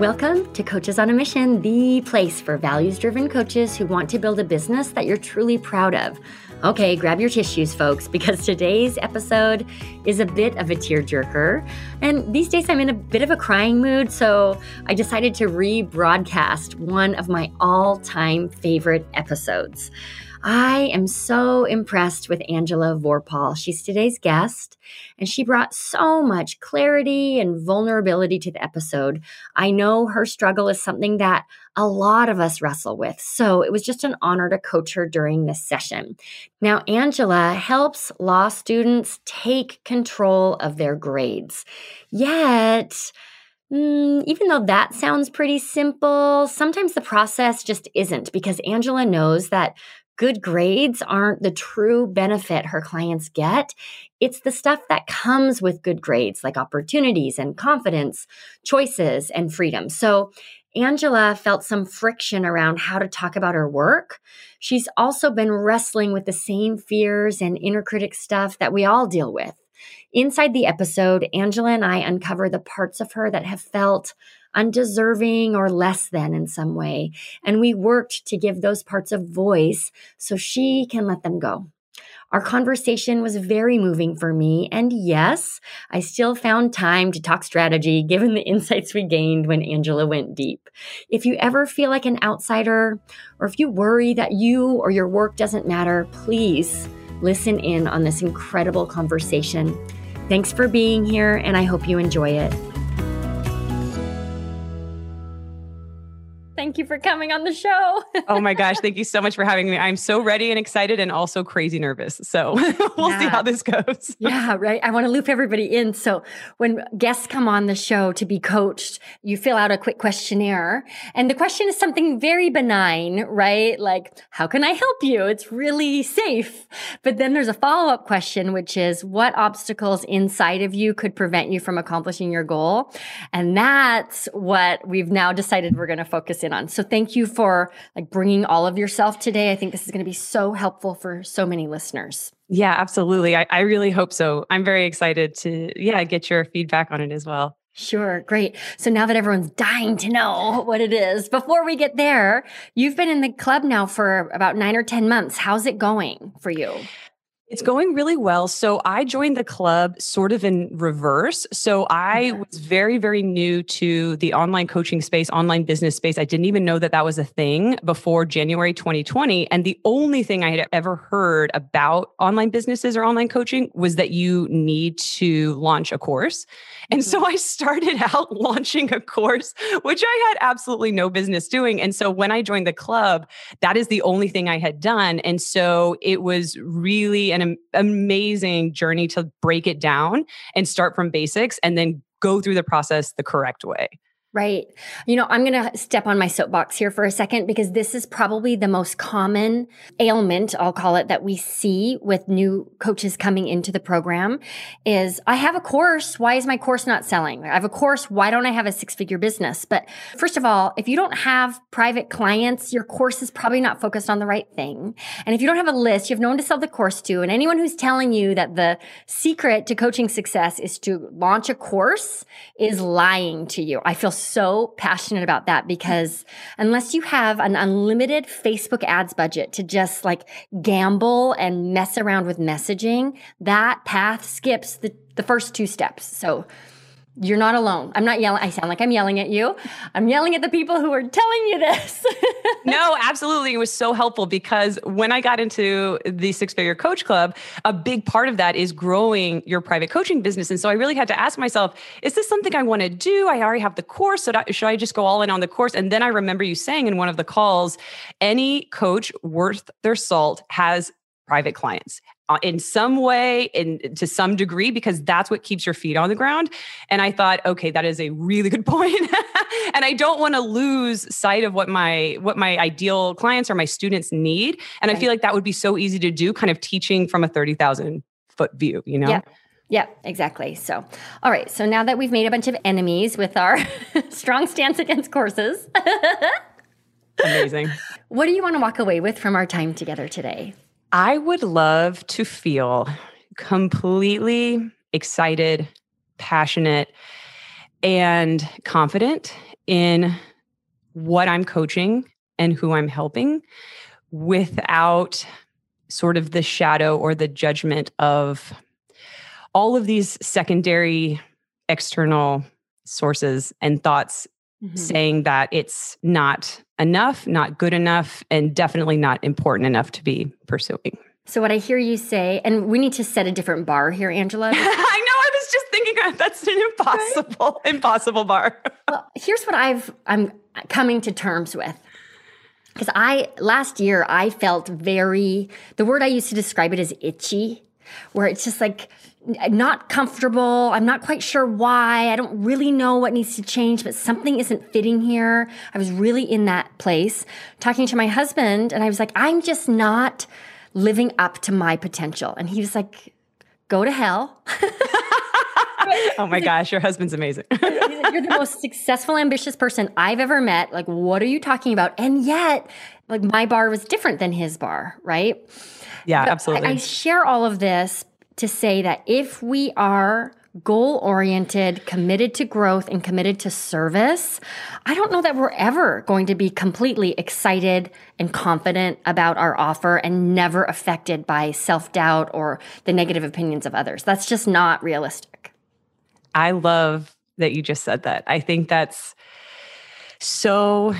Welcome to Coaches on a Mission, the place for values driven coaches who want to build a business that you're truly proud of. Okay, grab your tissues, folks, because today's episode is a bit of a tearjerker. And these days I'm in a bit of a crying mood, so I decided to rebroadcast one of my all time favorite episodes. I am so impressed with Angela Vorpahl. She's today's guest, and she brought so much clarity and vulnerability to the episode. I know her struggle is something that a lot of us wrestle with, so it was just an honor to coach her during this session. Now, Angela helps law students take control of their grades. Yet, Mm, even though that sounds pretty simple, sometimes the process just isn't because Angela knows that good grades aren't the true benefit her clients get. It's the stuff that comes with good grades, like opportunities and confidence, choices, and freedom. So, Angela felt some friction around how to talk about her work. She's also been wrestling with the same fears and inner critic stuff that we all deal with. Inside the episode, Angela and I uncover the parts of her that have felt undeserving or less than in some way. And we worked to give those parts a voice so she can let them go. Our conversation was very moving for me. And yes, I still found time to talk strategy given the insights we gained when Angela went deep. If you ever feel like an outsider, or if you worry that you or your work doesn't matter, please listen in on this incredible conversation. Thanks for being here, and I hope you enjoy it. Thank you for coming on the show. oh my gosh. Thank you so much for having me. I'm so ready and excited and also crazy nervous. So we'll yeah. see how this goes. yeah, right. I want to loop everybody in. So when guests come on the show to be coached, you fill out a quick questionnaire. And the question is something very benign, right? Like, how can I help you? It's really safe. But then there's a follow up question, which is what obstacles inside of you could prevent you from accomplishing your goal? And that's what we've now decided we're going to focus in on. So thank you for like bringing all of yourself today. I think this is going to be so helpful for so many listeners. Yeah, absolutely. I, I really hope so. I'm very excited to, yeah, get your feedback on it as well. Sure, great. So now that everyone's dying to know what it is, before we get there, you've been in the club now for about nine or 10 months. How's it going for you? It's going really well. So I joined the club sort of in reverse. So I was very, very new to the online coaching space, online business space. I didn't even know that that was a thing before January 2020. And the only thing I had ever heard about online businesses or online coaching was that you need to launch a course. And mm-hmm. so I started out launching a course, which I had absolutely no business doing. And so when I joined the club, that is the only thing I had done. And so it was really an amazing journey to break it down and start from basics and then go through the process the correct way. Right. You know, I'm going to step on my soapbox here for a second because this is probably the most common ailment, I'll call it, that we see with new coaches coming into the program is I have a course. Why is my course not selling? I have a course. Why don't I have a six figure business? But first of all, if you don't have private clients, your course is probably not focused on the right thing. And if you don't have a list, you have no one to sell the course to. And anyone who's telling you that the secret to coaching success is to launch a course is lying to you. I feel passionate about that because unless you have an unlimited Facebook ads budget to just like gamble and mess around with messaging, that path skips the, the first two steps. So you're not alone. I'm not yelling. I sound like I'm yelling at you. I'm yelling at the people who are telling you this. no, absolutely. It was so helpful because when I got into the Six Figure Coach Club, a big part of that is growing your private coaching business. And so I really had to ask myself, is this something I want to do? I already have the course. So should I just go all in on the course? And then I remember you saying in one of the calls, any coach worth their salt has private clients Uh, in some way in to some degree because that's what keeps your feet on the ground and i thought okay that is a really good point and i don't want to lose sight of what my what my ideal clients or my students need and i feel like that would be so easy to do kind of teaching from a 30,000 foot view you know yeah yeah, exactly. So, all right. So now that we've made a bunch of enemies with our strong stance against courses, amazing. What do you want to walk away with from our time together today? I would love to feel completely excited, passionate, and confident in what I'm coaching and who I'm helping without sort of the shadow or the judgment of all of these secondary external sources and thoughts mm-hmm. saying that it's not enough, not good enough, and definitely not important enough to be pursuing. So, what I hear you say, and we need to set a different bar here, Angela. I know. I was just thinking that's an impossible, right? impossible bar. well, here's what I've I'm coming to terms with. Because I last year I felt very the word I used to describe it is itchy, where it's just like not comfortable. I'm not quite sure why. I don't really know what needs to change, but something isn't fitting here. I was really in that place talking to my husband, and I was like, I'm just not living up to my potential. And he was like, go to hell. oh my gosh, your husband's amazing. You're the most successful, ambitious person I've ever met. Like, what are you talking about? And yet, like, my bar was different than his bar, right? Yeah, but absolutely. I, I share all of this to say that if we are goal oriented, committed to growth, and committed to service, I don't know that we're ever going to be completely excited and confident about our offer and never affected by self doubt or the negative opinions of others. That's just not realistic. I love that you just said that. I think that's so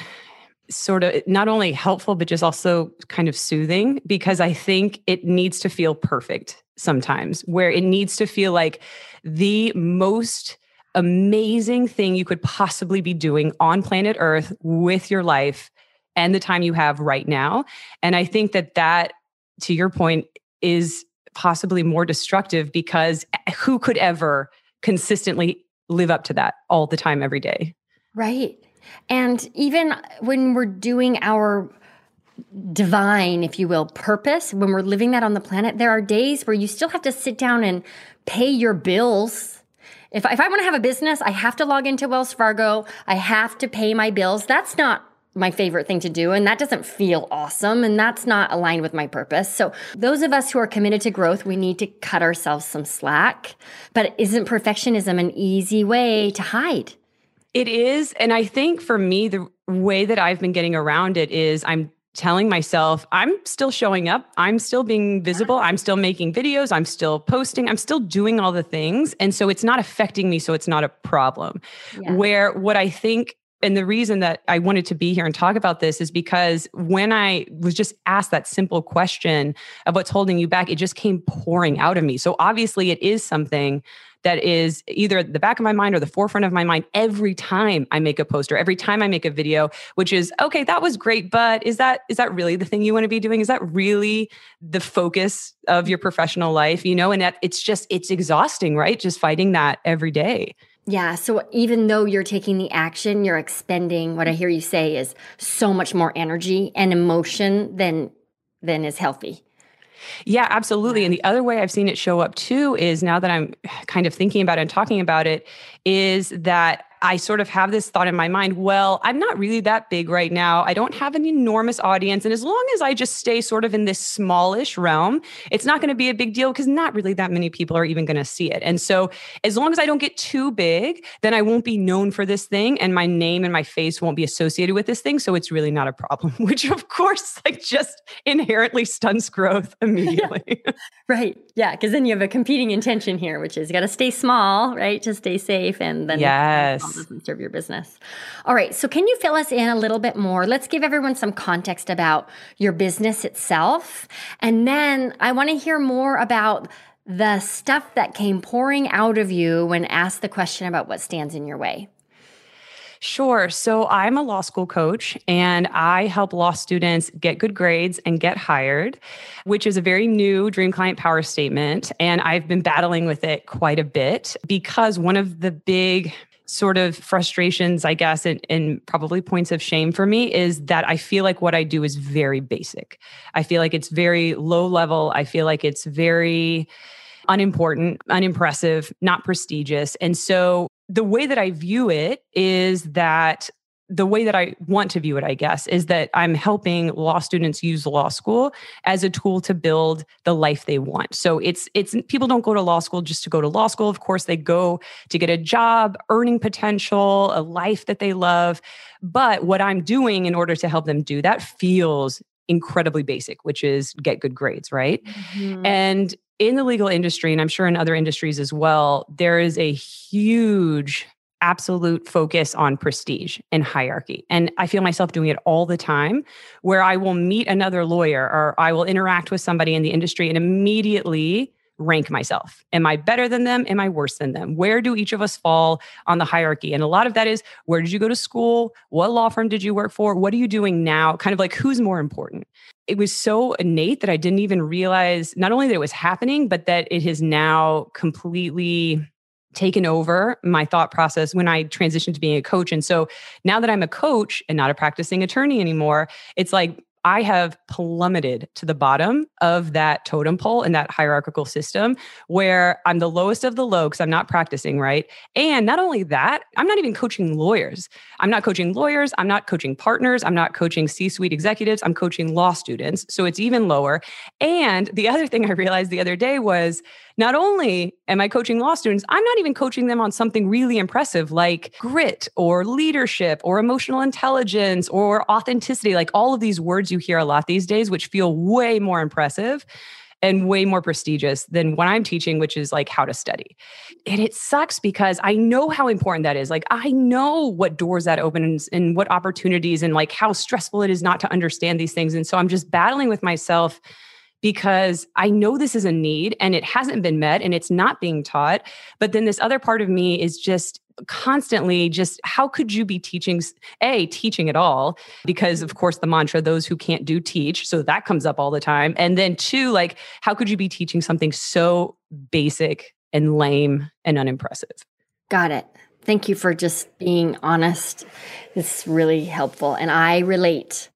sort of not only helpful, but just also kind of soothing because I think it needs to feel perfect sometimes, where it needs to feel like the most amazing thing you could possibly be doing on planet Earth with your life and the time you have right now. And I think that that, to your point, is possibly more destructive because eh, who could ever consistently live up to that all the time, every day? Right. And even when we're doing our divine, if you will, purpose, when we're living that on the planet, there are days where you still have to sit down and pay your bills. If, if I want to have a business, I have to log into Wells Fargo. I have to pay my bills. That's not my favorite thing to do. And that doesn't feel awesome. And that's not aligned with my purpose. So, those of us who are committed to growth, we need to cut ourselves some slack. But isn't perfectionism an easy way to hide? It is. And I think for me, the way that I've been getting around it is I'm telling myself I'm still showing up. I'm still being visible. I'm still making videos. I'm still posting. I'm still doing all the things. And so it's not affecting me. So it's not a problem. Yeah. Where what I think and the reason that I wanted to be here and talk about this is because when I was just asked that simple question of what's holding you back, it just came pouring out of me. So obviously, it is something that is either at the back of my mind or the forefront of my mind every time I make a poster, every time I make a video, which is okay, that was great, but is that is that really the thing you want to be doing? Is that really the focus of your professional life? You know, and that it's just it's exhausting, right? Just fighting that every day. Yeah. So even though you're taking the action, you're expending what I hear you say is so much more energy and emotion than than is healthy. Yeah, absolutely. And the other way I've seen it show up too is now that I'm kind of thinking about it and talking about it, is that I sort of have this thought in my mind, well, I'm not really that big right now. I don't have an enormous audience. And as long as I just stay sort of in this smallish realm, it's not going to be a big deal because not really that many people are even going to see it. And so as long as I don't get too big, then I won't be known for this thing and my name and my face won't be associated with this thing. So it's really not a problem, which of course, like just inherently stunts growth immediately. right. Yeah. Because then you have a competing intention here, which is you got to stay small, right? To stay safe. And then yes doesn't serve your business. All right. So, can you fill us in a little bit more? Let's give everyone some context about your business itself. And then I want to hear more about the stuff that came pouring out of you when asked the question about what stands in your way. Sure. So I'm a law school coach and I help law students get good grades and get hired, which is a very new dream client power statement. And I've been battling with it quite a bit because one of the big sort of frustrations, I guess, and, and, probably points of shame for me is that I feel like what I do is very basic. I feel like it's very low level. I feel like it's very unimportant, unimpressive, not prestigious. And so the way that I view it is that the way that I want to view it, I guess, is that I'm helping law students use law school as a tool to build the life they want. So it's it's people don't go to law school just to go to law school. Of course, they go to get a job, earning potential, a life that they love. But what I'm doing in order to help them do that feels incredibly basic, which is get good grades, right? Mm-hmm. And in the legal industry, and I'm sure in other industries as well, there is a huge absolute focus on prestige and hierarchy. And I feel myself doing it all the time where I will meet another lawyer or I will interact with somebody in the industry and immediately rank myself. Am I better than them? Am I worse than them? Where do each of us fall on the hierarchy? And a lot of that is where did you go to school? What law firm did you work for? What are you doing now? Kind of like who's more important. It was so innate that I didn't even realize not only that it was happening, but that it has now completely taken over my thought process when I transitioned to being a coach. And so now that I'm a coach and not a practicing attorney anymore, it's like I have plummeted to the bottom of that totem pole and that hierarchical system where I'm the lowest of the low because I'm not practicing right. And not only that, I'm not even coaching lawyers. I'm not coaching lawyers. I'm not coaching partners. I'm not coaching C suite executives. I'm coaching law students. So it's even lower. And the other thing I realized the other day was not only am I coaching law students, I'm not even coaching them on something really impressive like grit or leadership or emotional intelligence or authenticity, like all of these words you hear a lot these days, which feel way more impressive and way more prestigious than what I'm teaching, which is like how to study. And it sucks because I know how important that is. Like, I know what doors that opens and what opportunities and like how stressful it is not to understand these things. And so I'm just battling with myself because I know this is a need and it hasn't been met and it's not being taught. But then this other part of me is just constantly just how could you be teaching a teaching at all? Because of course the mantra those who can't do teach so that comes up all the time. And then two like how could you be teaching something so basic and lame and unimpressive? Got it. Thank you for just being honest. It's really helpful and i relate.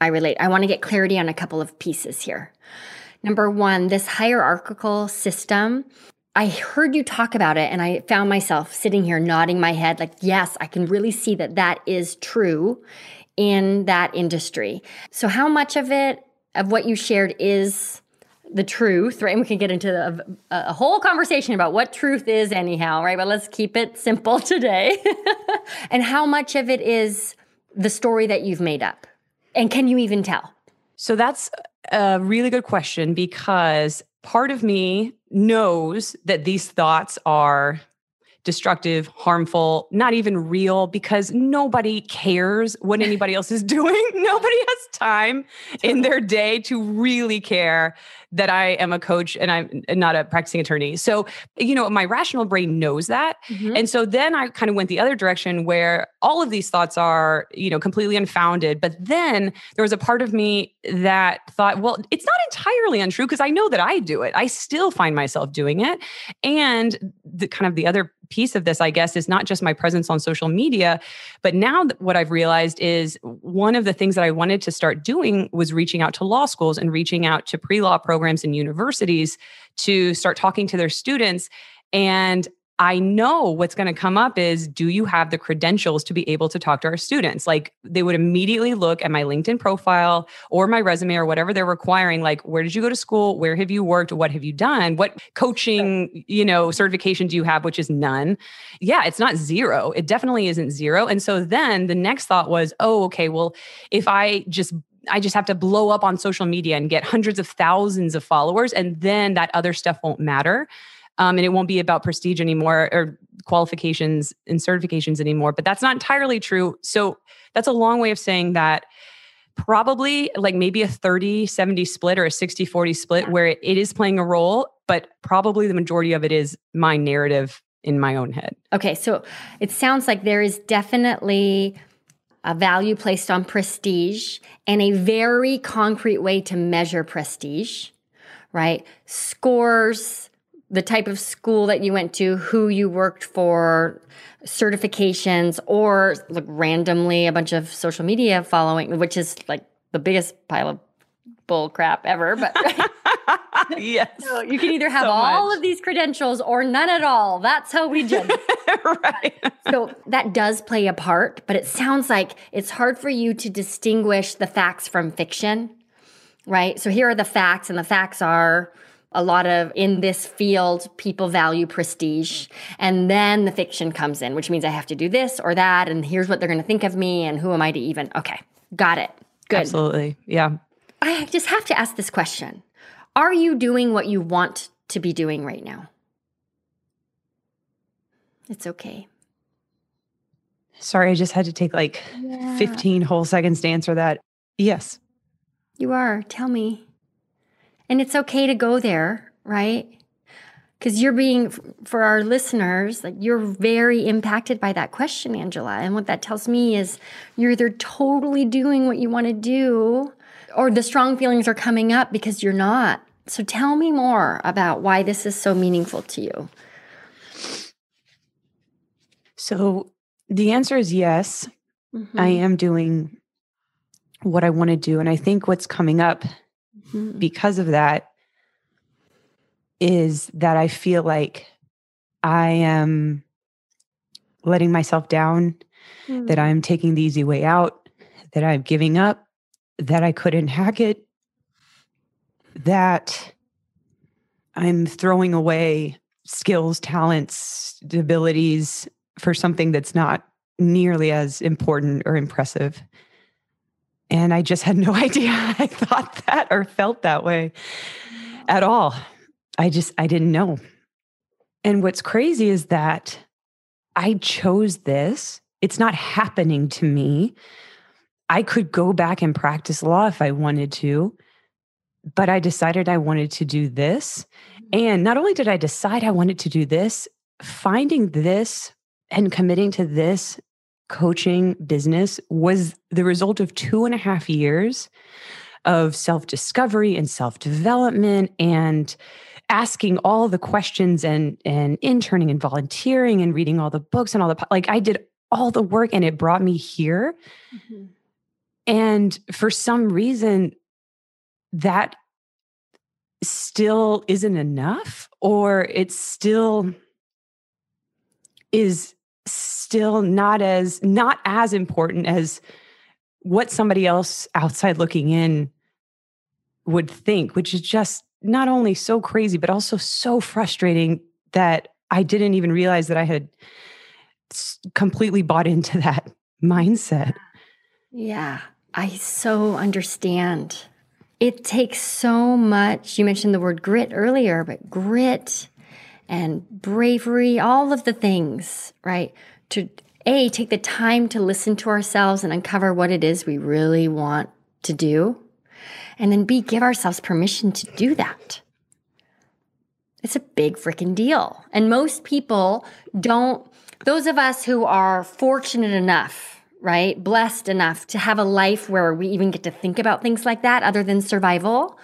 I relate. I want to get clarity on a couple of pieces here Number one, this hierarchical system. I heard you talk about it and I found myself sitting here nodding my head, like, yes, I can really see that that is true in that industry. So, how much of it, of what you shared, is the truth, right? And we can get into a, a, whole conversation about what truth is, anyhow, right? But let's keep it simple today. and how much of it is the story that you've made up? And can you even tell? So, that's a really good question because part of me knows that these thoughts are destructive, harmful, not even real because nobody cares what anybody else is doing. nobody has time in their day to really care that I am a coach and I'm not a practicing attorney. So, you know, my rational brain knows that. Mm-hmm. And so then I kind of went the other direction where all of these thoughts are, you know, completely unfounded. But then there was a part of me that thought, well, it's not entirely untrue because I know that I do it. I still find myself doing it. And the kind of the other piece of this, I guess, is not just my presence on social media, but now what I've realized is one of the things that I wanted to start doing was reaching out to law schools and reaching out to pre law programs programs and universities to start talking to their students. And I know what's going to come up is do you have the credentials to be able to talk to our students? Like they would immediately look at my LinkedIn profile or my resume or whatever they're requiring like where did you go to school? Where have you worked? What have you done? What coaching, you know, certification do you have which is none? Yeah, it's not zero. It definitely isn't zero. And so then the next thought was, "Oh, okay, well, if I just I just have to blow up on social media and get hundreds of thousands of followers, and then that other stuff won't matter. Um, and it won't be about prestige anymore or qualifications and certifications anymore. But that's not entirely true. So that's a long way of saying that probably like maybe a 30 70 split or a 60 40 split where it is playing a role, but probably the majority of it is my narrative in my own head. Okay. So it sounds like there is definitely a value placed on prestige and a very concrete way to measure prestige, right? Scores, the type of school that you went to, who you worked for, certifications, or like randomly a bunch of social media following, which is like the biggest pile of bull crap ever. But yes. So you can either have so all much. of these credentials or none at all. That's how we judge. right. So that does play a part, but it sounds like it's hard for you to distinguish the facts from fiction, right? So here are the facts, and the facts are a lot of in this field people value prestige and then the fiction comes in which means i have to do this or that and here's what they're going to think of me and who am i to even okay got it good absolutely yeah i just have to ask this question are you doing what you want to be doing right now? It's okay. Sorry, I just had to take like yeah. 15 whole seconds to answer that. Yes. You are. Tell me. And it's okay to go there, right? Because you're being, for our listeners, like you're very impacted by that question, Angela. And what that tells me is you're either totally doing what you want to do or the strong feelings are coming up because you're not. So tell me more about why this is so meaningful to you. So the answer is yes. Mm-hmm. I am doing what I want to do. And I think what's coming up mm-hmm. because of that is that I feel like I am letting myself down, mm-hmm. that I'm taking the easy way out, that I'm giving up, that I couldn't hack it, that I'm throwing away skills, talents, abilities for something that's not nearly as important or impressive. And I just had no idea I thought that or felt that way at all. I just, I didn't know. And what's crazy is that I chose this. It's not happening to me. I could go back and practice law if I wanted to but I decided I wanted to do this. And not only did I decide I wanted to do this, finding this and committing to this coaching business was the result of two and a half years of self discovery and self development and asking all the questions and and interning and volunteering and reading all the books and all the like I did all the work and it brought me here. Mm-hmm. And for some reason that still isn't enough or it still is still not as not as important as what somebody else outside looking in would think which is just not only so crazy but also so frustrating that I didn't even realize that I had completely bought into that mindset. Yeah, I so understand it takes so much. You mentioned the word grit earlier, but grit and bravery, all of the things, right? To A, take the time to listen to ourselves and uncover what it is we really want to do. And then B, give ourselves permission to do that. It's a big freaking deal. And most people don't, those of us who are fortunate enough right? Blessed enough to have a life where we even get to think about things like that other than survival.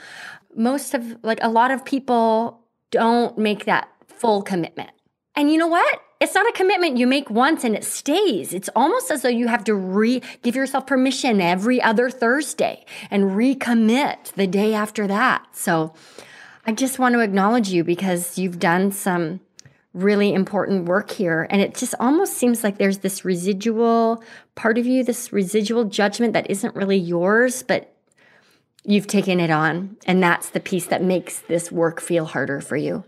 Most of, like, a lot of people don't make that full commitment. And you know what? It's not a commitment you make once and it stays. It's almost as though you have to re give yourself permission every other Thursday and recommit the day after that. So I just want to acknowledge you because you've done some really important work here. And it just almost seems like there's this residual part of you, this residual judgment that isn't really yours, but you've taken it on. And that's the piece that makes this work feel harder for you.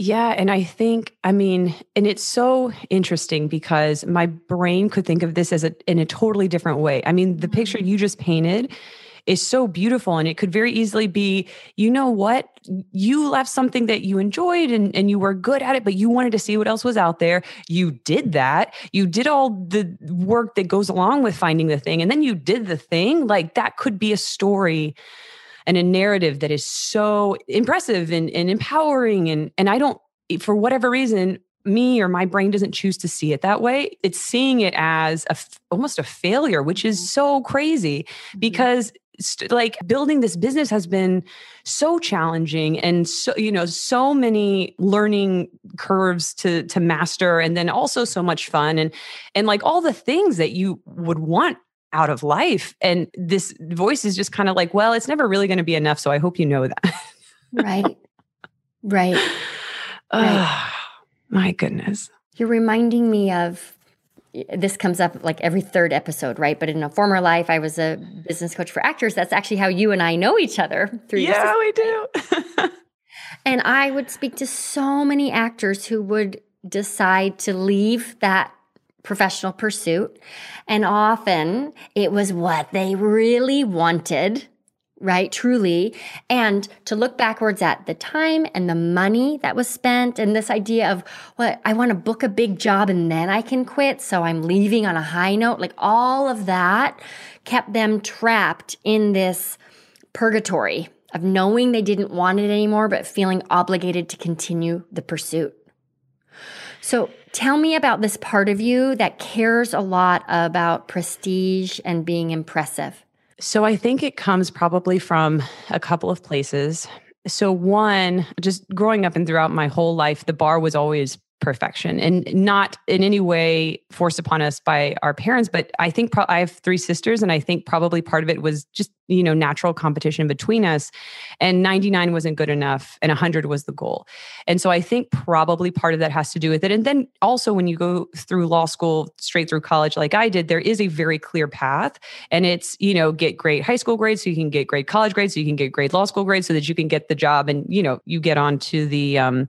Yeah. And I think, I mean, and it's so interesting because my brain could think of this as a in a totally different way. I mean, the picture mm-hmm. you just painted is so beautiful. And it could very easily be, you know what? You left something that you enjoyed and, and you were good at it, but you wanted to see what else was out there. You did that. You did all the work that goes along with finding the thing. And then you did the thing. Like that could be a story and a narrative that is so impressive and, and empowering. And, and I don't, for whatever reason, me or my brain doesn't choose to see it that way. It's seeing it as a, almost a failure, which is mm-hmm. so crazy mm-hmm. because st- like building this business has been so challenging and so you know so many learning curves to to master and then also so much fun and and like all the things that you would want out of life and this voice is just kind of like well it's never really going to be enough so i hope you know that right. Right. right. my goodness. You're reminding me of this comes up like every third episode, right? But in a former life, I was a business coach for actors. That's actually how you and I know each other through. Yeah, we do. and I would speak to so many actors who would decide to leave that professional pursuit. And often it was what they really wanted right? Truly. And to look backwards at the time and the money that was spent and this idea of what I want to book a big job and then I can quit. So I'm leaving on a high note. Like all of that kept them trapped in this purgatory of knowing they didn't want it anymore, but feeling obligated to continue the pursuit. So tell me about this part of you that cares a lot about prestige and being impressive. So I think it comes probably from a couple of places. So, one, just growing up and throughout my whole life, the bar was always perfection and not in any way forced upon us by our parents but i think pro- i have three sisters and i think probably part of it was just you know natural competition between us and 99 wasn't good enough and 100 was the goal. And so i think probably part of that has to do with it. And then also when you go through law school straight through college like i did there is a very clear path and it's you know get great high school grades so you can get great college grades so you can get great law school grades so that you can get the job and you know you get on to the um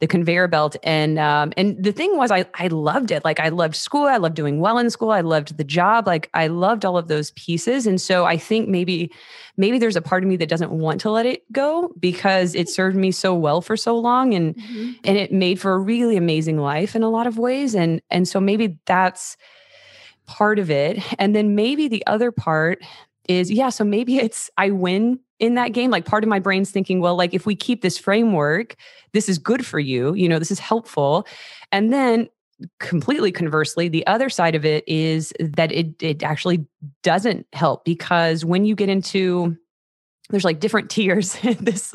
the conveyor belt. And um, and the thing was, I I loved it. Like I loved school. I loved doing well in school. I loved the job. Like I loved all of those pieces. And so I think maybe maybe there's a part of me that doesn't want to let it go because it served me so well for so long and mm-hmm. and it made for a really amazing life in a lot of ways. And and so maybe that's part of it. And then maybe the other part is yeah, so maybe it's I win in that game. Like part of my brain's thinking, well, like if we keep this framework, this is good for you, you know, this is helpful. And then completely conversely, the other side of it is that it it actually doesn't help because when you get into there's like different tiers in this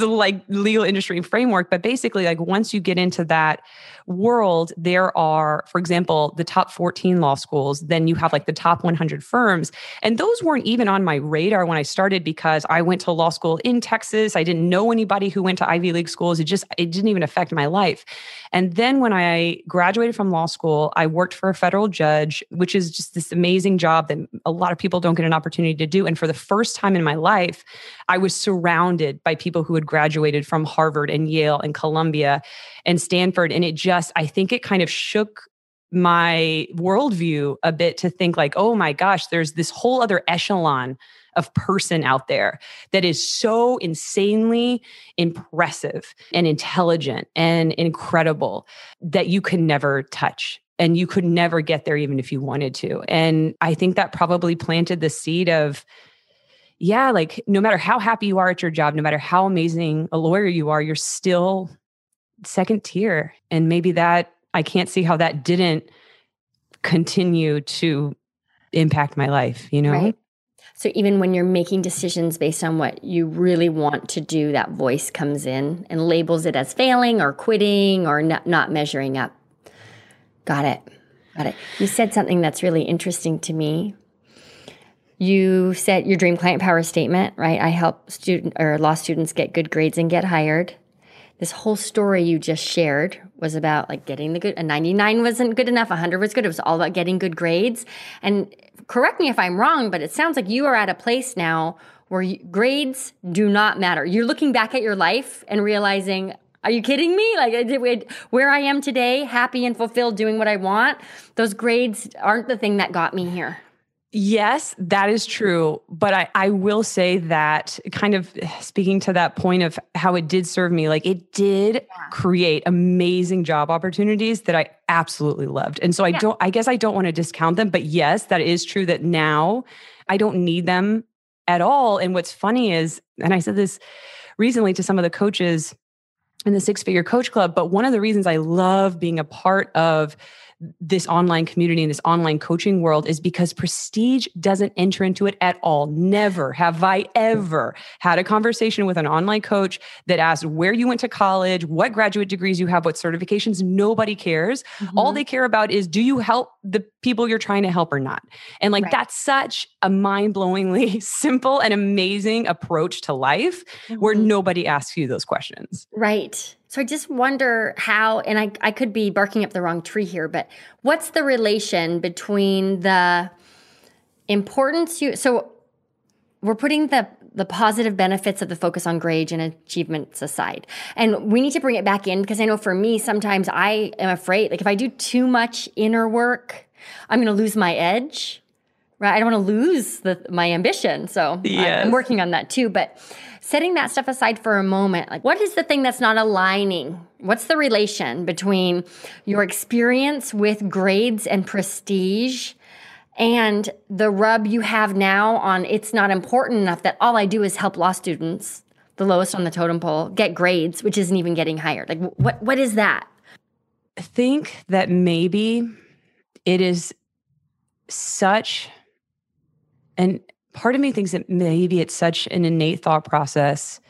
like legal industry framework but basically like once you get into that world there are for example the top 14 law schools then you have like the top 100 firms and those weren't even on my radar when i started because i went to law school in texas. I didn't know anybody who went to ivy league schools. It just it didn't even affect my life and then when i graduated from law school i worked for a federal judge which is just this amazing job that a lot of people don't get an opportunity to do and for the first time in my life I was surrounded by people who had graduated from Harvard and Yale and Columbia and Stanford. And it just, I think it kind of shook my worldview a bit to think like, oh my gosh, there's this whole other echelon of person out there that is so insanely impressive and intelligent and incredible that you can never touch and you could never get there even if you wanted to. And I think that probably planted the seed of yeah, like no matter how happy you are at your job, no matter how amazing a lawyer you are, you're still second tier. And maybe that, I can't see how that didn't continue to impact my life, you know? Right. So even when you're making decisions based on what you really want to do, that voice comes in and labels it as failing or quitting or not, not measuring up. Got it. Got it. You said something that's really interesting to me you said your dream client power statement, right? I help student or law students get good grades and get hired. This whole story you just shared was about like getting the good. A 99 wasn't good enough. 100 was good. It was all about getting good grades. And correct me if I'm wrong, but it sounds like you are at a place now where you, grades do not matter. You're looking back at your life and realizing, are you kidding me? Like where I am today, happy and fulfilled, doing what I want. Those grades aren't the thing that got me here. Yes, that is true. But I, I will say that kind of speaking to that point of how it did serve me, like it did yeah. create amazing job opportunities that I absolutely loved. And so I yeah. don't, I guess I don't want to discount them. But yes, that is true that now I don't need them at all. And what's funny is, and I said this recently to some of the coaches in the six figure coach club, but one of the reasons I love being a part of this online community and this online coaching world is because prestige doesn't enter into it at all. Never have I ever had a conversation with an online coach that asked where you went to college, what graduate degrees you have, what certifications. Nobody cares. Mm-hmm. All they care about is do you help the people you're trying to help or not? And like right. that's such a mind blowingly simple and amazing approach to life mm-hmm. where nobody asks you those questions. Right. So I just wonder how, and I, I could be barking up the wrong tree here, but what's the relation between the importance you, so we're putting the the positive benefits of the focus on grades and achievements aside. And we need to bring it back in because I know for me, sometimes I am afraid, like if I do too much inner work, I'm going to lose my edge, right? I don't want to lose the, my ambition. So yes. I'm working on that too. But setting that stuff aside for a moment, like what is the thing that's not aligning? What's the relation between your experience with grades and prestige and the rub you have now on it's not important enough that all I do is help law students, the lowest on the totem pole, get grades, which isn't even getting hired? Like what what is that? I think that maybe it is such and part of me thinks that maybe it's such an innate thought process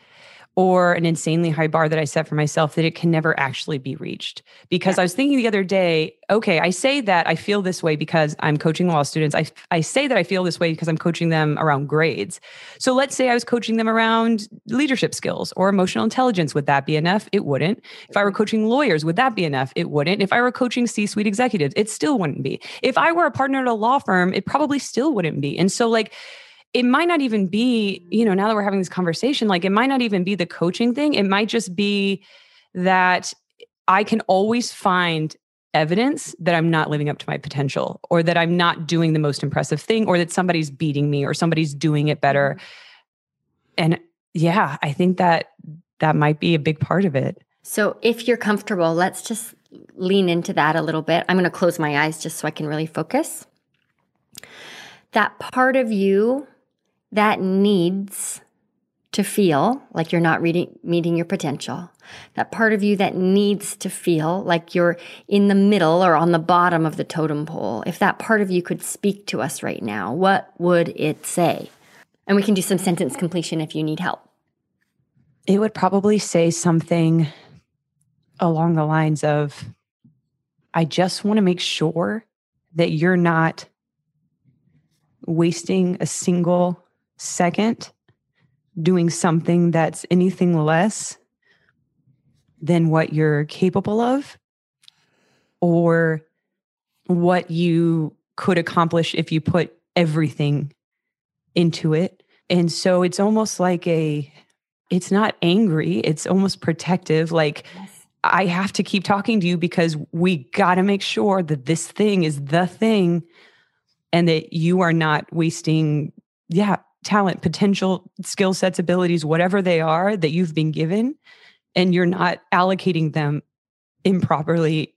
or an insanely high bar that I set for myself that it can never actually be reached. Because yeah. I was thinking the other day, okay, I say that I feel this way because I'm coaching law students. I, I say that I feel this way because I'm coaching them around grades. So let's say I was coaching them around leadership skills or emotional intelligence. Would that be enough? It wouldn't. If I were mm-hmm. coaching lawyers, would that be enough? It wouldn't. If I were coaching C suite executives, it still wouldn't be. If I were a partner at a law firm, it probably still wouldn't be. And so, like, it might not even be, you know, now that we're having this conversation, like it might not even be the coaching thing. It might just be that I can always find evidence that I'm not living up to my potential or that I'm not doing the most impressive thing or that somebody's beating me or somebody's doing it better. And yeah, I think that that might be a big part of it. So if you're comfortable, let's just lean into that a little bit. I'm going to close my eyes just so I can really focus. That part of you that needs to feel like you're not reading, meeting your potential. That part of you that needs to feel like you're in the middle or on the bottom of the totem pole. If that part of you could speak to us right now, what would it say? And we can do some sentence completion if you need help. It would probably say something along the lines of I just want to make sure that you're not wasting a single second doing something that's anything less than what you're capable of or what you could accomplish if you put everything into it. And so it's almost like a, it's not angry, it's almost protective. Like, yes. I have to keep talking to you because we got to make sure that this thing is the thing and that you are not wasting, yeah, talent, potential, skill sets, abilities, whatever they are that you've been given, and you're not allocating them improperly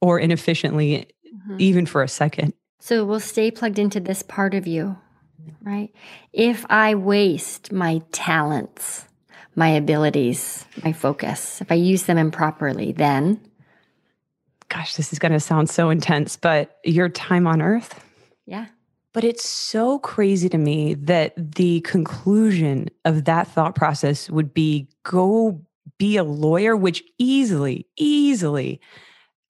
or inefficiently, mm-hmm. even for a second. So we'll stay plugged into this part of you, right? If I waste my talents, my abilities, my focus, if I use them improperly, then. Gosh, this is going to sound so intense, but your time on earth. Yeah. But it's so crazy to me that the conclusion of that thought process would be go be a lawyer, which easily, easily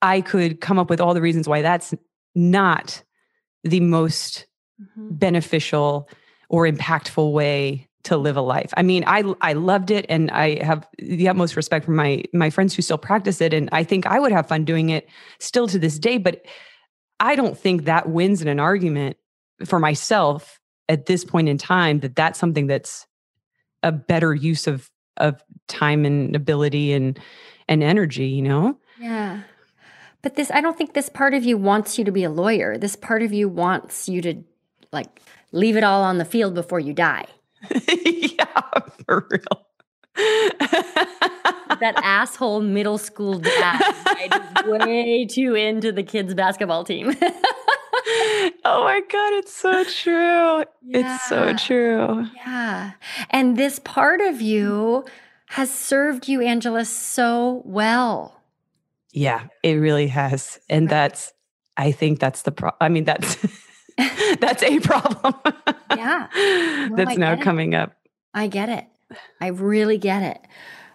I could come up with all the reasons why that's not the most mm-hmm. beneficial or impactful way to live a life. I mean, I I loved it and I have the utmost respect for my my friends who still practice it and I think I would have fun doing it still to this day, but I don't think that wins in an argument for myself at this point in time that that's something that's a better use of of time and ability and and energy you know? Yeah. But this i don't think this part of you wants you to be a lawyer. This part of you wants you to like leave it all on the field before you die. Yeah for real. That asshole middle school dad is way too into the kids basketball team oh my God, it's so true. Yeah. It's so true. Yeah. And this part of you has served you, Angela, so well. Yeah, it really has. And that's I think that's the pro. I mean, that's that's a problem. yeah. No, that's now coming up. I get it. I really get it.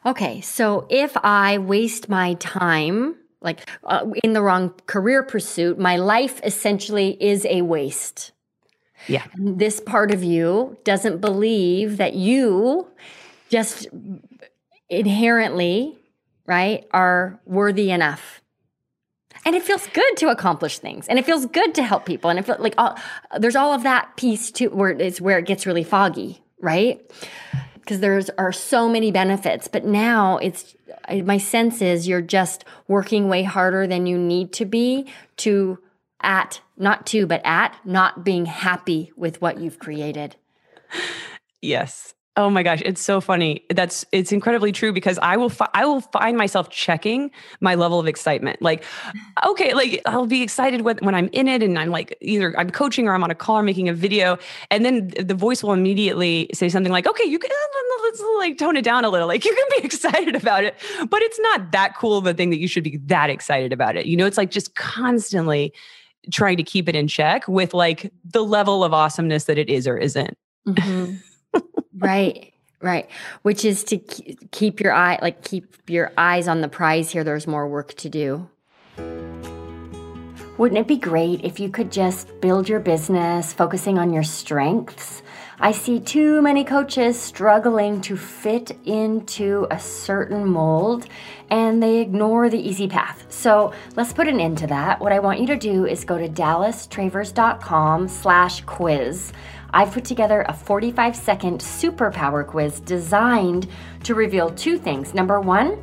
Okay. So if I waste my time, like uh, in the wrong career pursuit, my life essentially is a waste. Yeah. This part of you doesn't believe that you just inherently, right, are worthy enough. And it feels good to accomplish things, and it feels good to help people, and it feels like all, there's all of that piece too, where it's where it gets really foggy, right? Because there's are so many benefits, but now it's my sense is you're just working way harder than you need to be to at not to but at not being happy with what you've created. Yes. Oh my gosh, it's so funny. That's it's incredibly true because I will fi- I will find myself checking my level of excitement. Like, okay, like I'll be excited when when I'm in it, and I'm like either I'm coaching or I'm on a call or making a video, and then the voice will immediately say something like, "Okay, you can let's like tone it down a little. Like you can be excited about it, but it's not that cool of a thing that you should be that excited about it. You know, it's like just constantly trying to keep it in check with like the level of awesomeness that it is or isn't." Mm-hmm. Right right which is to keep your eye like keep your eyes on the prize here there's more work to do wouldn't it be great if you could just build your business focusing on your strengths I see too many coaches struggling to fit into a certain mold and they ignore the easy path. So let's put an end to that. What I want you to do is go to dallastravers.com slash quiz. I've put together a 45 second superpower quiz designed to reveal two things. Number one,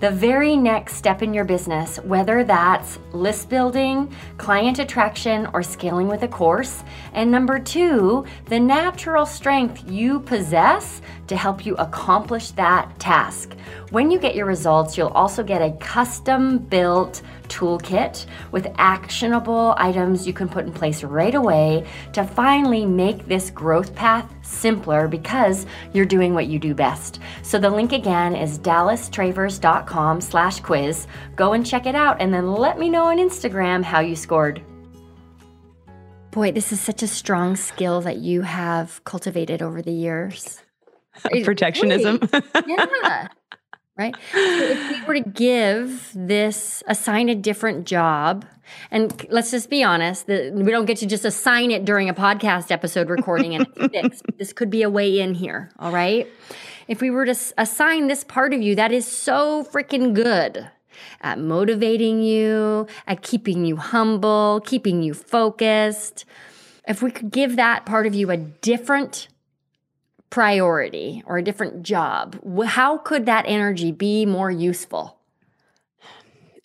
the very next step in your business, whether that's list building, client attraction, or scaling with a course. And number two, the natural strength you possess to help you accomplish that task. When you get your results, you'll also get a custom built toolkit with actionable items you can put in place right away to finally make this growth path simpler because you're doing what you do best. So the link again is dallastravers.com slash quiz. Go and check it out and then let me know on Instagram how you scored. Boy, this is such a strong skill that you have cultivated over the years. Protectionism. yeah right? So if we were to give this, assign a different job, and let's just be honest, the, we don't get to just assign it during a podcast episode recording and it's This could be a way in here, all right? If we were to assign this part of you that is so freaking good at motivating you, at keeping you humble, keeping you focused, if we could give that part of you a different priority or a different job, how could that energy be more useful?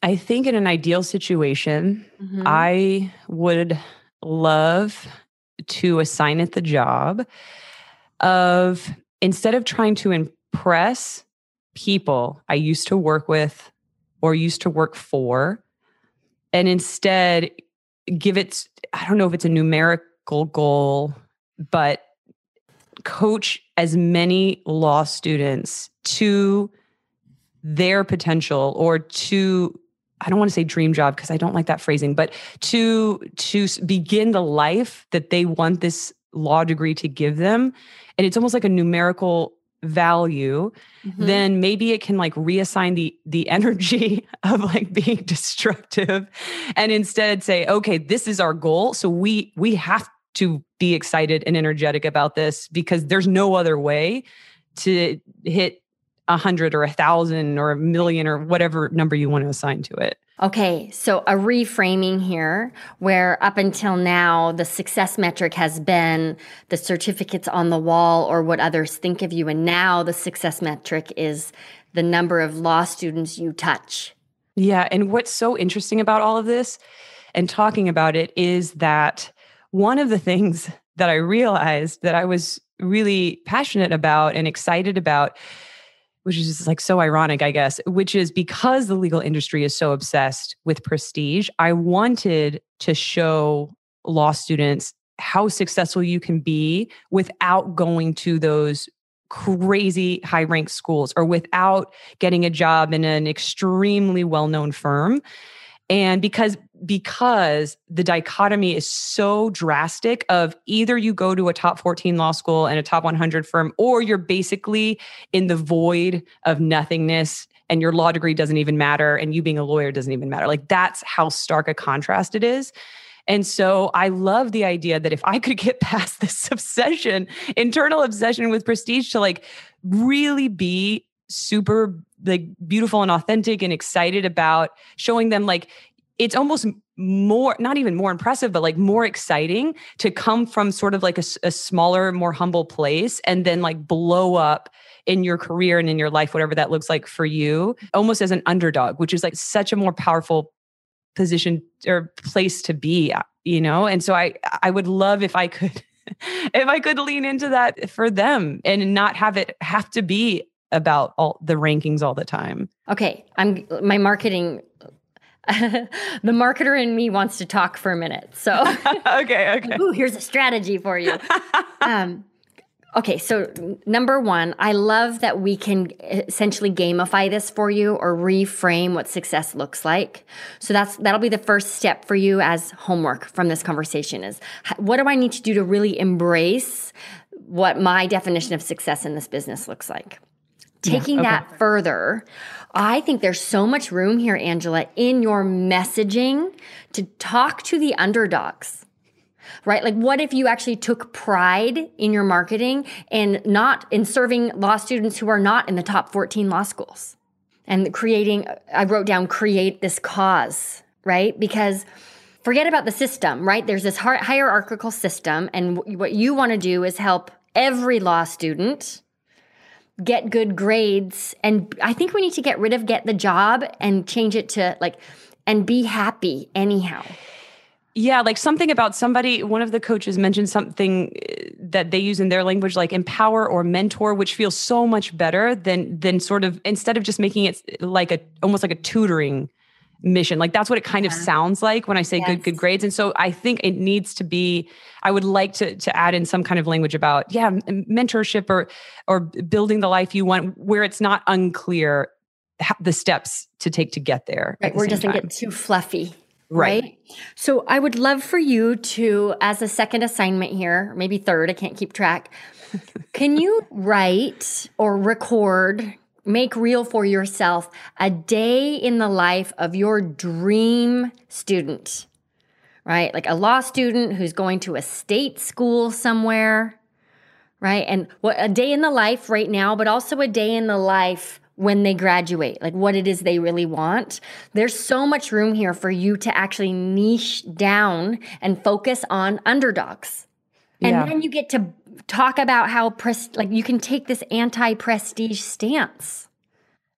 I think in an ideal situation, mm-hmm. I would love to assign it the job of instead of trying to impress people I used to work with or used to work for, and instead give it, I don't know if it's a numerical goal, but coach as many law students to their potential or to I don't want to say dream job because I don't like that phrasing, but to to begin the life that they want this law degree to give them and it's almost like a numerical value mm-hmm. then maybe it can like reassign the the energy of like being destructive and instead say okay this is our goal so we we have to be excited and energetic about this because there's no other way to hit a hundred or a thousand or a million or whatever number you want to assign to it. Okay, so a reframing here where up until now the success metric has been the certificates on the wall or what others think of you. And now the success metric is the number of law students you touch. Yeah. And what's so interesting about all of this and talking about it is that one of the things that I realized that I was really passionate about and excited about, which is just like so ironic, I guess, which is because the legal industry is so obsessed with prestige, I wanted to show law students how successful you can be without going to those crazy high ranked schools or without getting a job in an extremely well known firm. And because because the dichotomy is so drastic of either you go to a top 14 law school and a top 100 firm or you're basically in the void of nothingness and your law degree doesn't even matter and you being a lawyer doesn't even matter. Like that's how stark a contrast it is. And so I love the idea that if I could get past this obsession, internal obsession with prestige to like really be super like beautiful and authentic and excited about showing them like it's almost more not even more impressive but like more exciting to come from sort of like a, a, smaller more humble place and then like blow up in your career and in your life whatever that looks like for you almost as an underdog which is like such a more powerful position or place to be you know? And so i i would love if i could if i could lean into that for them and not have it have to be about all the rankings all the time. Okay i'm my marketing the marketer in me wants to talk for a minute so okay okay Ooh, here's a strategy for you um Okay, so number one, I love that we can essentially gamify this for you or reframe what success looks like. So that's that'll be the first step for you as homework from this conversation is what do I need to do to really embrace what my definition of success in this business looks like? Taking yeah, okay. that further, I think there's so much room here, Angela, in your messaging to talk to the underdogs right? Like, what if you actually took pride in your marketing and not in serving law students who are not in the top 14 law schools and creating, I wrote down, create this cause, right? Because forget about the system, right? There's this hierarchical system, and what you want to do is help every law student get good grades. And I think we need to get rid of get the job and change it to like, and be happy anyhow. Yeah, like something about somebody, one of the coaches mentioned something eh, that they use in their language like empower or mentor, which feels so much better than than sort of instead of just making it like a almost like a tutoring mission. Like that's what it kind yeah. of sounds like when I say yes. good good grades. And so I think it needs to be I would like to to add in some kind of language about yeah, mentorship or or building the life you want where it's not unclear the steps to take to get there. Right. We're just going to get too fluffy. Right. right. So I would love for you to, as a second assignment here, maybe third, I can't keep track. Can you write or record, make real for yourself a day in the life of your dream student? Right? Like a law student who's going to a state school somewhere, right? And what a day in the life right now, but also a day in the life when they graduate, like what it is they really want. There's so much room here for you to actually niche down and focus on underdogs. And yeah. then you get to talk about how pres- like you can take this anti-prestige stance.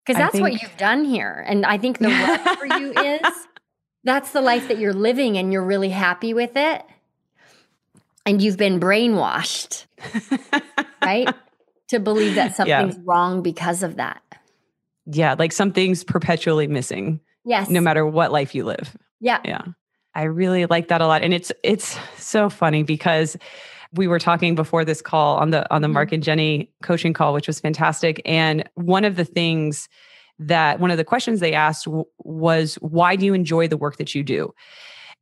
Cuz that's think- what you've done here. And I think the rub for you is that's the life that you're living and you're really happy with it. And you've been brainwashed. right? To believe that something's yeah. wrong because of that yeah, like something's perpetually missing. Yes. No matter what life you live. Yeah. Yeah. I really like that a lot. And it's it's so funny because we were talking before this call on the on the mm-hmm. Mark and Jenny coaching call, which was fantastic. And one of the things that one of the questions they asked w- was, why do you enjoy the work that you do?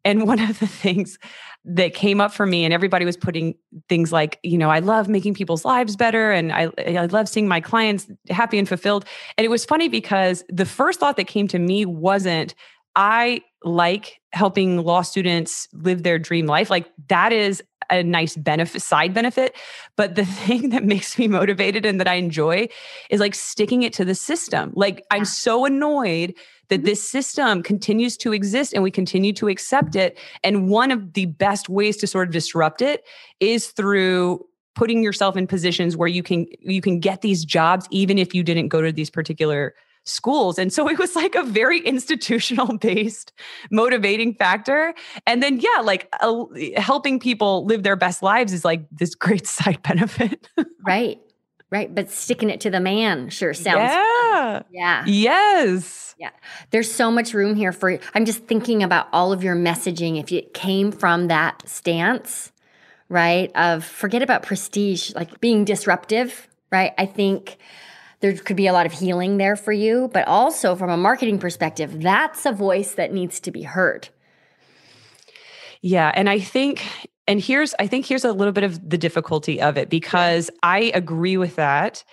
And one of the things that came up for me and everybody was putting things like you know i love making people's lives better and i i love seeing my clients happy and fulfilled and it was funny because the first thought that came to me wasn't i like helping law students live their dream life like that is a nice benefit side benefit but the thing that makes me motivated and that i enjoy is like sticking it to the system like i'm so annoyed that mm-hmm. this system continues to exist and we continue to accept it. And one of the best ways to sort of disrupt it is through putting yourself in positions where you can you can get these jobs even if you didn't go to these particular schools. And so it was like a very institutional based motivating factor. And then, yeah, like uh, helping people live their best lives is like this great side benefit. right. Right. But sticking it to the man sure sounds. Yeah. Fun. Yeah. Yes. Yeah. There's so much room here for I'm just thinking about all of your messaging if it came from that stance, right? Of forget about prestige, like being disruptive, right? I think there could be a lot of healing there for you, but also from a marketing perspective, that's a voice that needs to be heard. Yeah. And I think, and here's, I think here's a little bit of the difficulty of it because I agree with that.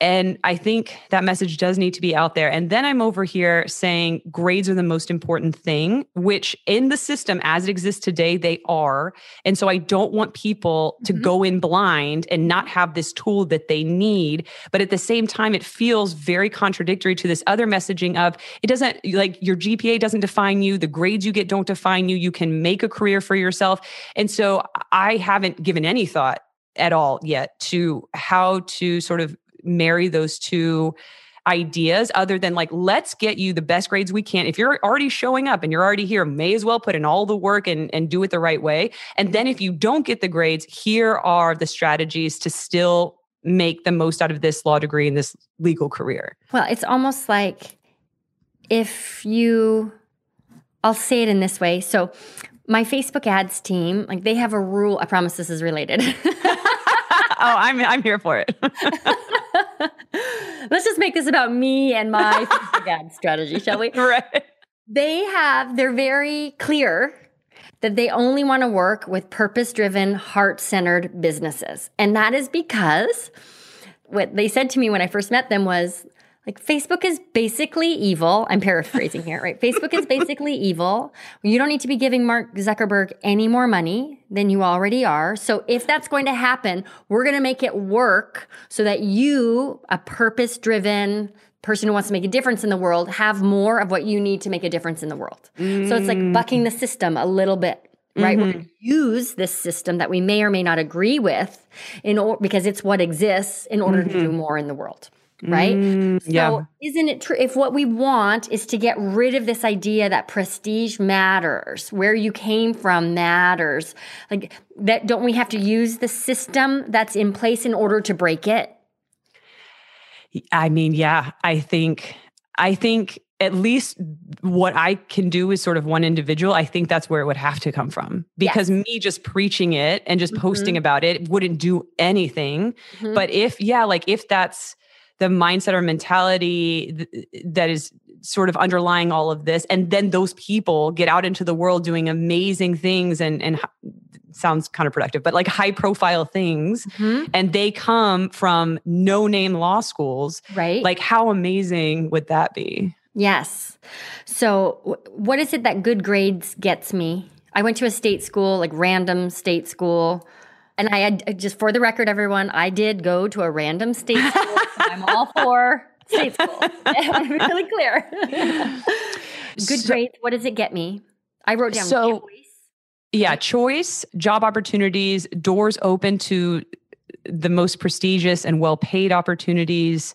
And I think that message does need to be out there. And then I'm over here saying grades are the most important thing, which in the system as it exists today, they are. And so I don't want people to mm-hmm. go in blind and not have this tool that they need. But at the same time, it feels very contradictory to this other messaging of it doesn't like your GPA doesn't define you, the grades you get don't define you. You can make a career for yourself. And so I haven't given any thought at all yet to how to sort of marry those two ideas other than like let's get you the best grades we can. If you're already showing up and you're already here may as well put in all the work and, and do it the right way. And then if you don't get the grades here are the strategies to still make the most out of this law degree and this legal career. Well it's almost like if you i'll say it in this way. So my facebook ads team like they have a rule i promise this is related. Oh i'm i'm here for it Let's just make this about me and my Facebook strategy, shall we? Right. They have, they're very clear that they only want to work with purpose driven, heart centered businesses. And that is because what they said to me when I first met them was like Facebook is basically evil. I'm paraphrasing here, right? Facebook is basically evil. You don't need to be giving Mark Zuckerberg any more money than you already are. So if that's going to happen, we're going to make it work so that you, a purpose driven person who wants to make a difference in the world, have more of what you need to make a difference in the world. Mm. So it's like bucking the system a little bit right? Mm-hmm. We're going to use this system that we may or may not agree with in or, because it's what exists in order mm-hmm. to do mm-hmm. more in the world right? Mm, yeah. So isn't it true if what we want is to get rid of this idea that prestige matters, where you came from matters, like that don't we have to use the system that's in place in order to break it? I mean, yeah, I think I think at least what I can do is sort of one individual, I think that's where it would have to come from. Because yes. me just preaching it and just mm-hmm. posting about it wouldn't do anything. Mm-hmm. But if, yeah, like if that's the mindset or mentality th- that is sort of underlying all of this. And then those people get out into the world doing amazing things and and sounds counterproductive but like high profile things. Mm-hmm. and they come from no name law schools. Right. Like how amazing would that be? Yes. So w- what is it that good grades gets me? I went to a state school like random state school and I had just for the record, everyone, I did go to a random state school. I'm all for state school. I'm really clear. Good so, grades. What does it get me? I wrote down so, choice. Yeah, choice, job opportunities, doors open to the most prestigious and well paid opportunities.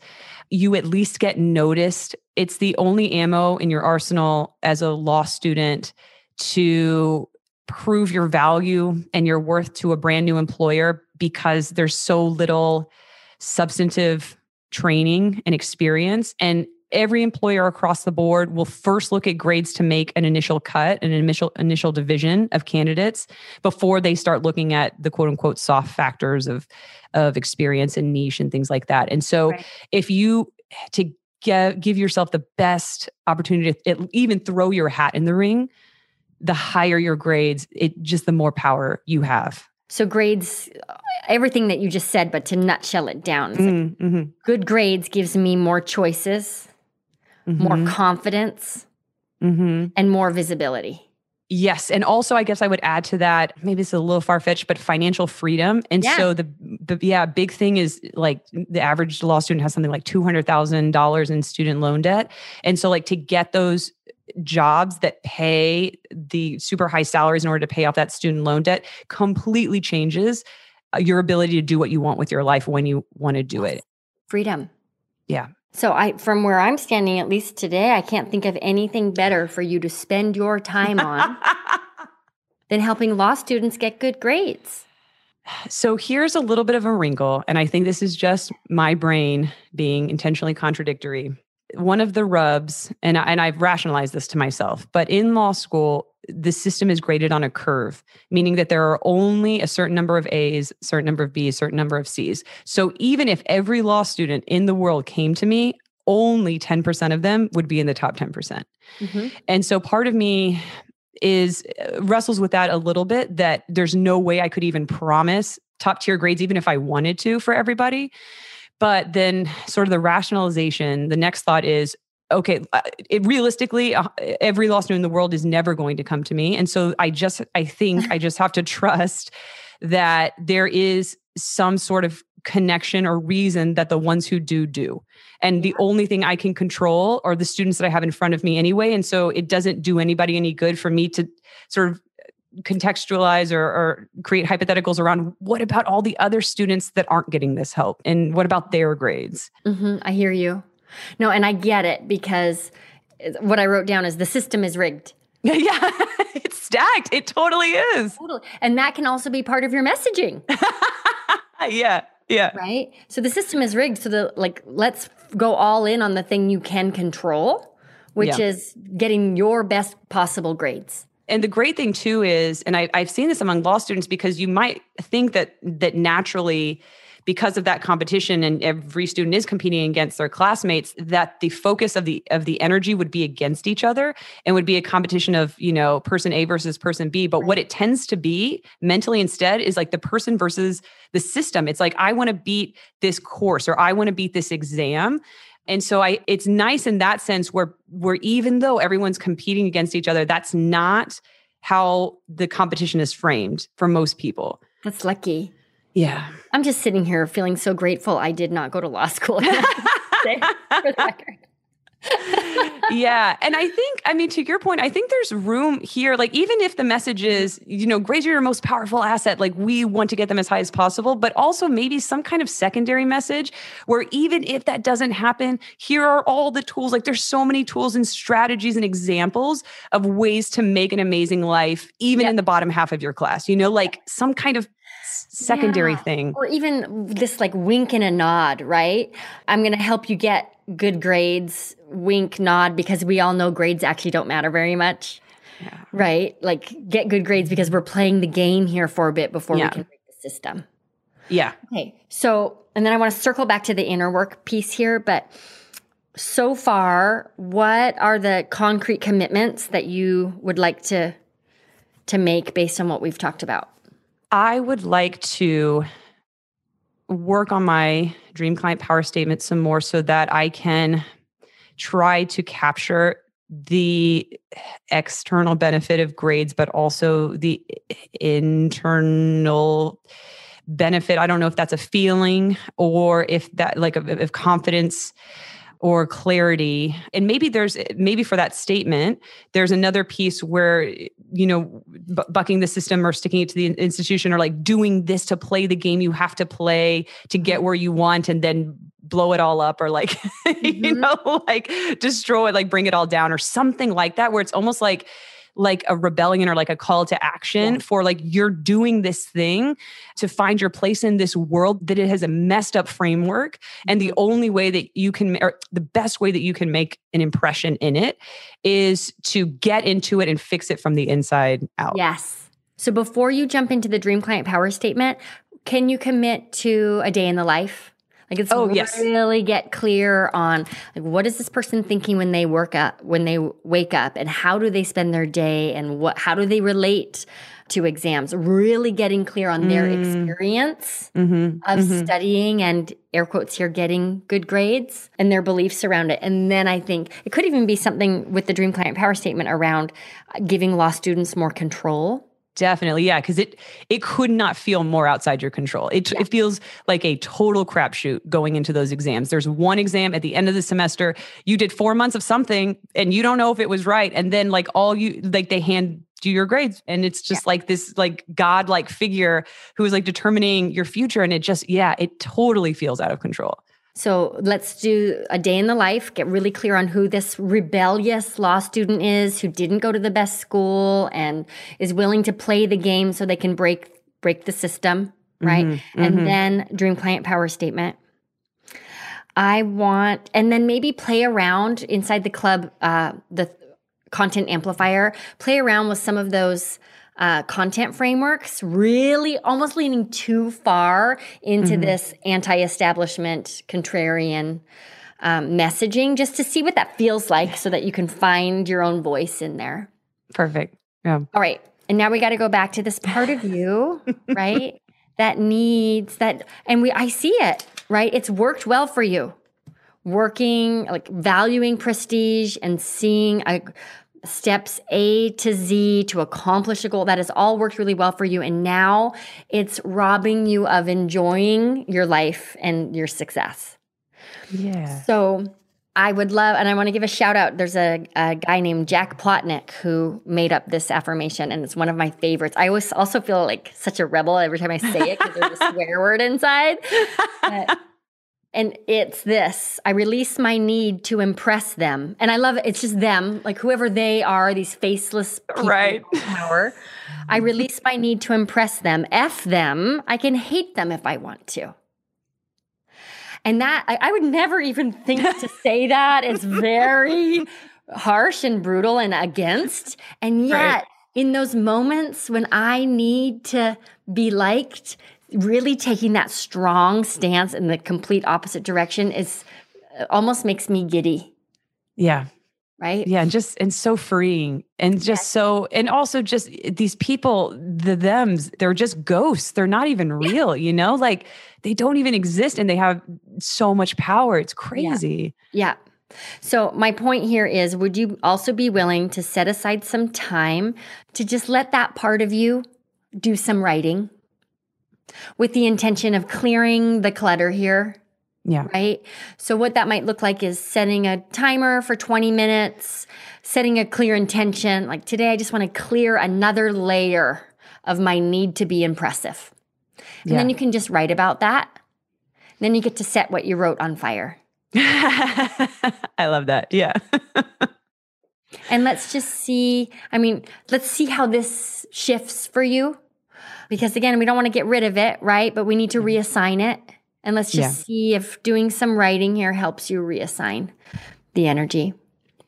You at least get noticed. It's the only ammo in your arsenal as a law student to prove your value and your worth to a brand new employer because there's so little substantive training and experience and every employer across the board will first look at grades to make an initial cut an initial initial division of candidates before they start looking at the quote unquote soft factors of of experience and niche and things like that and so right. if you to give, give yourself the best opportunity to even throw your hat in the ring the higher your grades, it just the more power you have. So grades, everything that you just said, but to nutshell it down, mm, mm-hmm. good grades gives me more choices, mm-hmm. more confidence, mm-hmm. and more visibility. Yes, and also I guess I would add to that. Maybe it's a little far fetched, but financial freedom. And yeah. so the the yeah big thing is like the average law student has something like two hundred thousand dollars in student loan debt, and so like to get those jobs that pay the super high salaries in order to pay off that student loan debt completely changes uh, your ability to do what you want with your life when you want to do it. Freedom. Yeah. So I from where I'm standing at least today, I can't think of anything better for you to spend your time on than helping law students get good grades. So here's a little bit of a wrinkle and I think this is just my brain being intentionally contradictory one of the rubs, and, I, and I've rationalized this to myself, but in law school, the system is graded on a curve, meaning that there are only a certain number of A's, a certain number of B's, a certain number of C's. So even if every law student in the world came to me, only 10% of them would be in the top 10%. Mm-hmm. And so part of me is uh, wrestles with that a little bit that there's no way I could even promise top tier grades even if I wanted to for everybody. But then sort of the rationalization, the next thought is okay, uh, it, realistically, uh, every law student in the world is never going to come to me. And so I just, I think I just have to trust that there is some sort of connection or reason that the ones who do do. And the only thing I can control are the students that I have in front of me anyway. And so it doesn't do anybody any good for me to sort of contextualize or, or, create hypotheticals around what about all the other students that aren't getting this help? And what about their grades? Mm-hmm, i hear you. No and i get it because what i wrote down is the system is rigged. Yeah it's stacked. It totally is. Totally. And that can also be part of your messaging. Yeah yeah. Right? So the system is rigged so the like let's go all in on the thing you can control which yeah. is getting your best possible grades and the great thing too is, and I, I've seen this among law students because you might think that that naturally because of that competition and every student is competing against their classmates that the focus of the of the energy would be against each other and would be a competition of you know person a versus person b. But what it tends to be mentally instead is like the person versus the system. It's like i want to beat this course or i want to beat this exam and so I it's nice in that sense where where even though everyone's competing against each other, that's not how the competition is framed for most people. That's lucky. Yeah. I'm just sitting here feeling so grateful I did not go to law school. for the record yeah. And I think, I mean, to your point, I think there's room here. Like, even if the message mm-hmm. is, you know, grades are your most powerful asset, like we want to get them as high as possible, but also maybe some kind of secondary message where even if that doesn't happen, here are all the tools. Like, there's so many tools and strategies and examples of ways to make an amazing life, even in the bottom half of your class, you know, like some kind of secondary yeah. thing. Or even this like wink and a nod, right? I'm going to help you get good grades, wink, nod, because we all know grades actually don't matter very much. Yeah. Right? Like get good grades because we're playing the game here for a bit before yeah. we can break the system. Yeah. Okay. So, and then I want to circle back to the inner work piece here, but so far, what are the concrete commitments that you would like to to make based on what we've talked about? I would like to work on my dream client power statement some more so that I can try to capture the external benefit of grades, but also the internal benefit. I don't know if that's a feeling or if that, like, if confidence or clarity and maybe there's maybe for that statement there's another piece where you know b- bucking the system or sticking it to the institution or like doing this to play the game you have to play to get mm-hmm. where you want and then blow it all up or like mm-hmm. you know like destroy it like bring it all down or something like that where it's almost like like a rebellion or like a call to action yeah. for like you're doing this thing to find your place in this world that it has a messed up framework and the mm-hmm. only way that you can or the best way that you can make an impression in it is to get into it and fix it from the inside out. Yes. So before you jump into the dream client power statement, can you commit to a day in the life? Like it's oh, yes. really get clear on like what is this person thinking when they work up when they wake up and how do they spend their day and what how do they relate to exams really getting clear on their mm. experience mm-hmm. of mm-hmm. studying and air quotes here getting good grades and their beliefs around it and then i think it could even be something with the dream client power statement around giving law students more control Definitely, yeah, because it it could not feel more outside your control. It yeah. it feels like a total crapshoot going into those exams. There's one exam at the end of the semester. You did four months of something, and you don't know if it was right, and then like all you like they hand do your grades, and it's just yeah. like this like god like figure who is like determining your future, and it just yeah, it totally feels out of control. So let's do a day in the life, get really clear on who this rebellious law student is who didn't go to the best school and is willing to play the game so they can break break the system, right? Mm-hmm, and mm-hmm. then dream client power statement. I want, and then maybe play around inside the club, uh, the content amplifier, play around with some of those uh, content frameworks, really almost leaning too far into mm-hmm. this anti establishment, contrarian um, messaging, just to see what that feels like so that you can find your own voice in there. Perfect. Yeah. All right. And now we got to go back to this part of you, right? That needs that and we I see it, right? It's worked well for you. Working like valuing prestige and seeing a steps A to Z to accomplish a goal. That has all worked really well for you. And now it's robbing you of enjoying your life and your success. Yeah. So I would love, and I want to give a shout out. There's a, a guy named Jack Plotnick who made up this affirmation, and it's one of my favorites. I always also feel like such a rebel every time I say it because there's a swear word inside. But, and it's this I release my need to impress them. And I love it. It's just them, like whoever they are, these faceless people Right. power. I release my need to impress them. F them. I can hate them if I want to. And that, I, I would never even think to say that. It's very harsh and brutal and against. And yet, Right. in those moments when I need to be liked, really taking that strong stance in the complete opposite direction is uh, almost makes me giddy, Yeah. right? Yeah, and just and so freeing and just Yes. so and also just these people, the thems, they're just ghosts. They're not even real, you know? Like they don't even exist and they have so much power. It's crazy. Yeah. So, my point here is would you also be willing to set aside some time to just let that part of you do some writing with the intention of clearing the clutter here? Yeah. right? So, what that might look like is setting a timer for 20 minutes, setting a clear intention. Like today, I just want to clear another layer of my need to be impressive. And then you can just write about that. Then you get to set what you wrote on fire. I love that. Yeah. And let's just see, I mean, let's see how this shifts for you. Because again, we don't want to get rid of it, right? But we need to mm-hmm. reassign it. And let's just Yeah. see if doing some writing here helps you reassign the energy.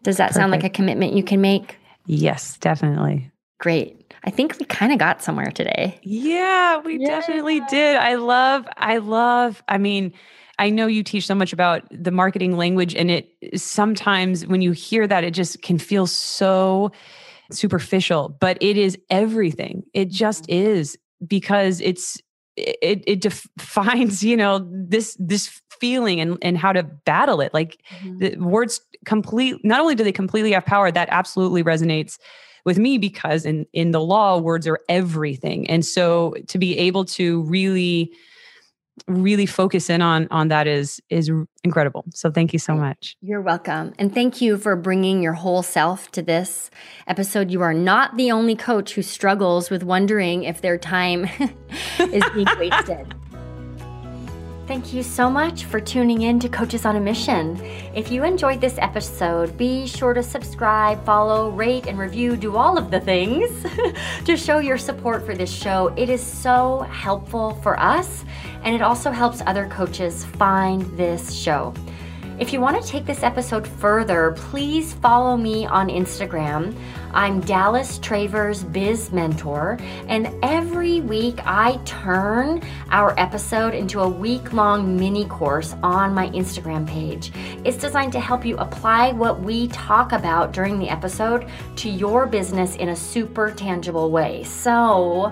Does that sound like a commitment you can make? yes, definitely. Great. I think we kind of got somewhere today. Yeah, we definitely did. I love, I love, I mean, I know you teach so much about the marketing language, and it sometimes when you hear that, it just can feel so superficial, but it is everything. It just mm-hmm. is because it's it it defines, you know, this this feeling and and how to battle it. Like mm-hmm. the words complete not only do they completely have power, that absolutely resonates with me because in in the law words are everything and so to be able to really really focus in on on that is is incredible so thank you so much You're welcome. And thank you for bringing your whole self to this episode. You are not the only coach who struggles with wondering if their time is being wasted. Thank you so much for tuning in to Coaches on a Mission. If you enjoyed this episode, be sure to subscribe, follow, rate, and review. Do all of the things to show your support for this show. It is so helpful for us, and it also helps other coaches find this show. If you want to take this episode further, please follow me on Instagram. I'm Dallas Travers Biz Mentor, and every week I turn our episode into a week long mini course on my Instagram page. It's designed to help you apply what we talk about during the episode to your business in a super tangible way. So,